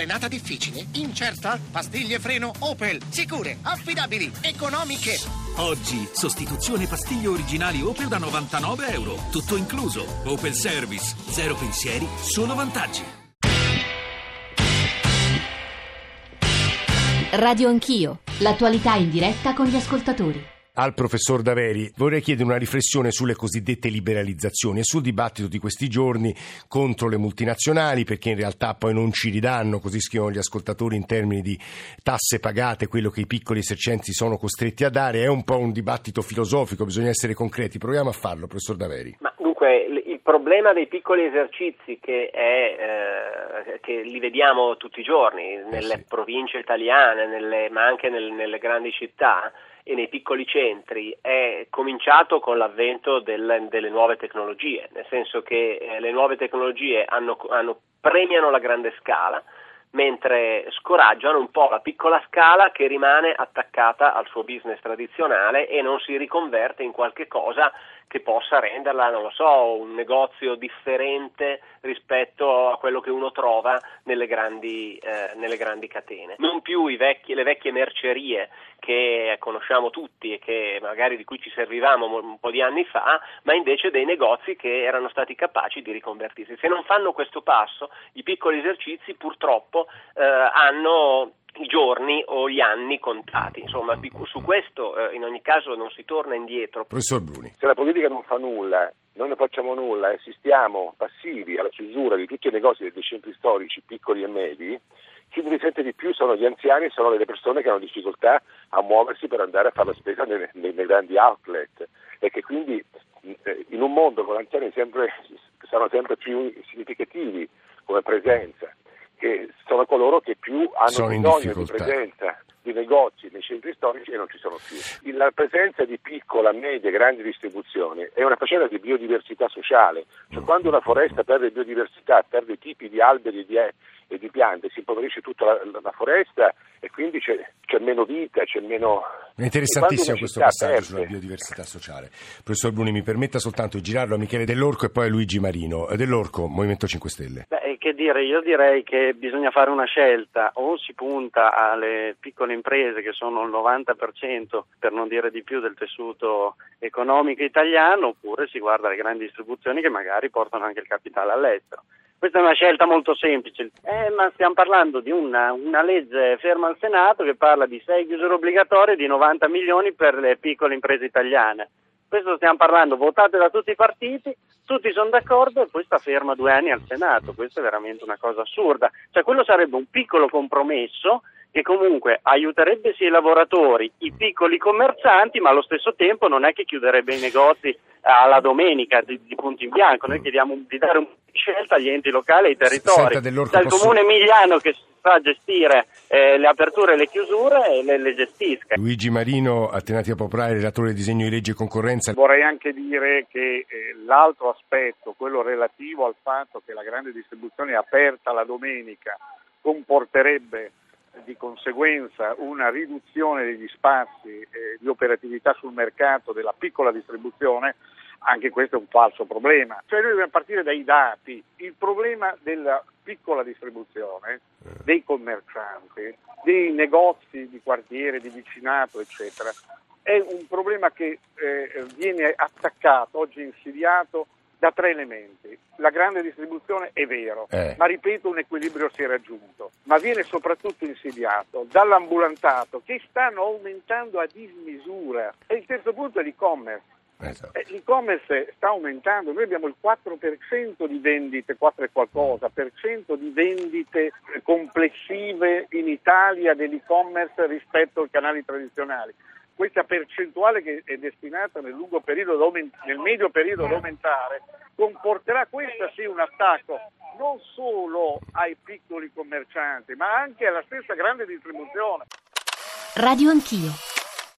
Frenata difficile? Incerta? Pastiglie freno Opel. Sicure, affidabili, economiche. Oggi, sostituzione pastiglie originali Opel da 99 euro. Tutto incluso. Opel Service. Zero pensieri, solo vantaggi. Radio Anch'io. L'attualità in diretta con gli ascoltatori. Al professor Daveri vorrei chiedere una riflessione sulle cosiddette liberalizzazioni e sul dibattito di questi giorni contro le multinazionali perché in realtà poi non ci ridanno, così scrivono gli ascoltatori in termini di tasse pagate, quello che i piccoli esercenti sono costretti a dare. È un po' un dibattito filosofico, bisogna essere concreti. Proviamo a farlo, professor Daveri. Ma problema dei piccoli esercizi che, è, eh, che li vediamo tutti i giorni nelle sì. province italiane, nelle, ma anche nel, nelle grandi città, e nei piccoli centri è cominciato con l'avvento del, delle nuove tecnologie, nel senso che eh, le nuove tecnologie hanno, hanno, premiano la grande scala, mentre scoraggiano un po' la piccola scala che rimane attaccata al suo business tradizionale e non si riconverte in qualche cosa che possa renderla, non lo so, un negozio differente rispetto a quello che uno trova nelle grandi, eh, nelle grandi catene. Non più vecchi, le vecchie mercerie che conosciamo tutti e che magari di cui ci servivamo un po' di anni fa, ma invece dei negozi che erano stati capaci di riconvertirsi. Se non fanno questo passo, i piccoli esercizi purtroppo eh, hanno i giorni o gli anni contati. Insomma, su questo eh, in ogni caso non si torna indietro. Professor Bruni. Se la politica non fa nulla, noi non facciamo nulla e assistiamo passivi alla chiusura di tutti i negozi dei centri storici piccoli e medi, chi ne risente di più sono gli anziani e sono le persone che hanno difficoltà a muoversi per andare a fare la spesa nei, nei, nei grandi outlet e che quindi eh, in un mondo con anziani sempre, saranno sempre più significativi come presenza sono coloro che più hanno sono bisogno di presenza di negozi nei centri storici e non ci sono più. La presenza di piccola, media, grandi distribuzioni è una faccenda di biodiversità sociale, cioè quando una foresta perde biodiversità, perde tipi di alberi e di, e di piante, si impoverisce tutta la, la foresta e quindi c'è, c'è, meno vita, c'è meno... È interessantissimo questo passaggio perde. sulla biodiversità sociale. Professor Bruni, mi permetta soltanto di girarlo a Michele Dell'Orco e poi a Luigi Marino. Dell'Orco, Movimento 5 Stelle. Beh, che dire, io direi che bisogna fare una scelta, o si punta alle piccole imprese che sono il 90% per non dire di più del tessuto economico italiano, oppure si guarda alle grandi distribuzioni che magari portano anche il capitale all'estero. Questa è una scelta molto semplice, eh, ma stiamo parlando di una, una, legge ferma al Senato che parla di 6 chiusure obbligatorie di 90 milioni per le piccole imprese italiane. Questo stiamo parlando, votate da tutti i partiti, tutti sono d'accordo e poi sta ferma due anni al Senato. Questa è veramente una cosa assurda. Cioè, quello sarebbe un piccolo compromesso che comunque aiuterebbe sia i lavoratori, i piccoli commercianti, ma allo stesso tempo non è che chiuderebbe i negozi alla domenica di, di punto in bianco. Noi chiediamo di dare un scelta agli enti locali e ai territori. Dal posso... comune emiliano che sa gestire eh, le aperture e le chiusure e le, le gestisca. Luigi Marino, Alternativa Popolare, relatore del disegno di legge concorrenza. Vorrei anche dire che eh, l'altro aspetto, quello relativo al fatto che la grande distribuzione è aperta la domenica, comporterebbe di conseguenza una riduzione degli spazi eh, di operatività sul mercato della piccola distribuzione, anche questo è un falso problema. Cioè noi dobbiamo partire dai dati. Il problema della piccola distribuzione, dei commercianti, dei negozi di quartiere, di vicinato, eccetera, è un problema che eh, viene attaccato, oggi insidiato da tre elementi. La grande distribuzione è vero, eh. ma ripeto un equilibrio si è raggiunto, ma viene soprattutto insidiato dall'ambulantato che stanno aumentando a dismisura. E il terzo punto è l'e-commerce. Esatto. Eh, l'e-commerce sta aumentando, noi abbiamo il 4% di vendite, 4 e qualcosa, per cento di vendite complessive in Italia dell'e-commerce rispetto ai canali tradizionali questa percentuale che è destinata nel, periodo, nel medio periodo ad aumentare comporterà questa sì un attacco non solo ai piccoli commercianti ma anche alla stessa grande distribuzione. Radio Anch'io.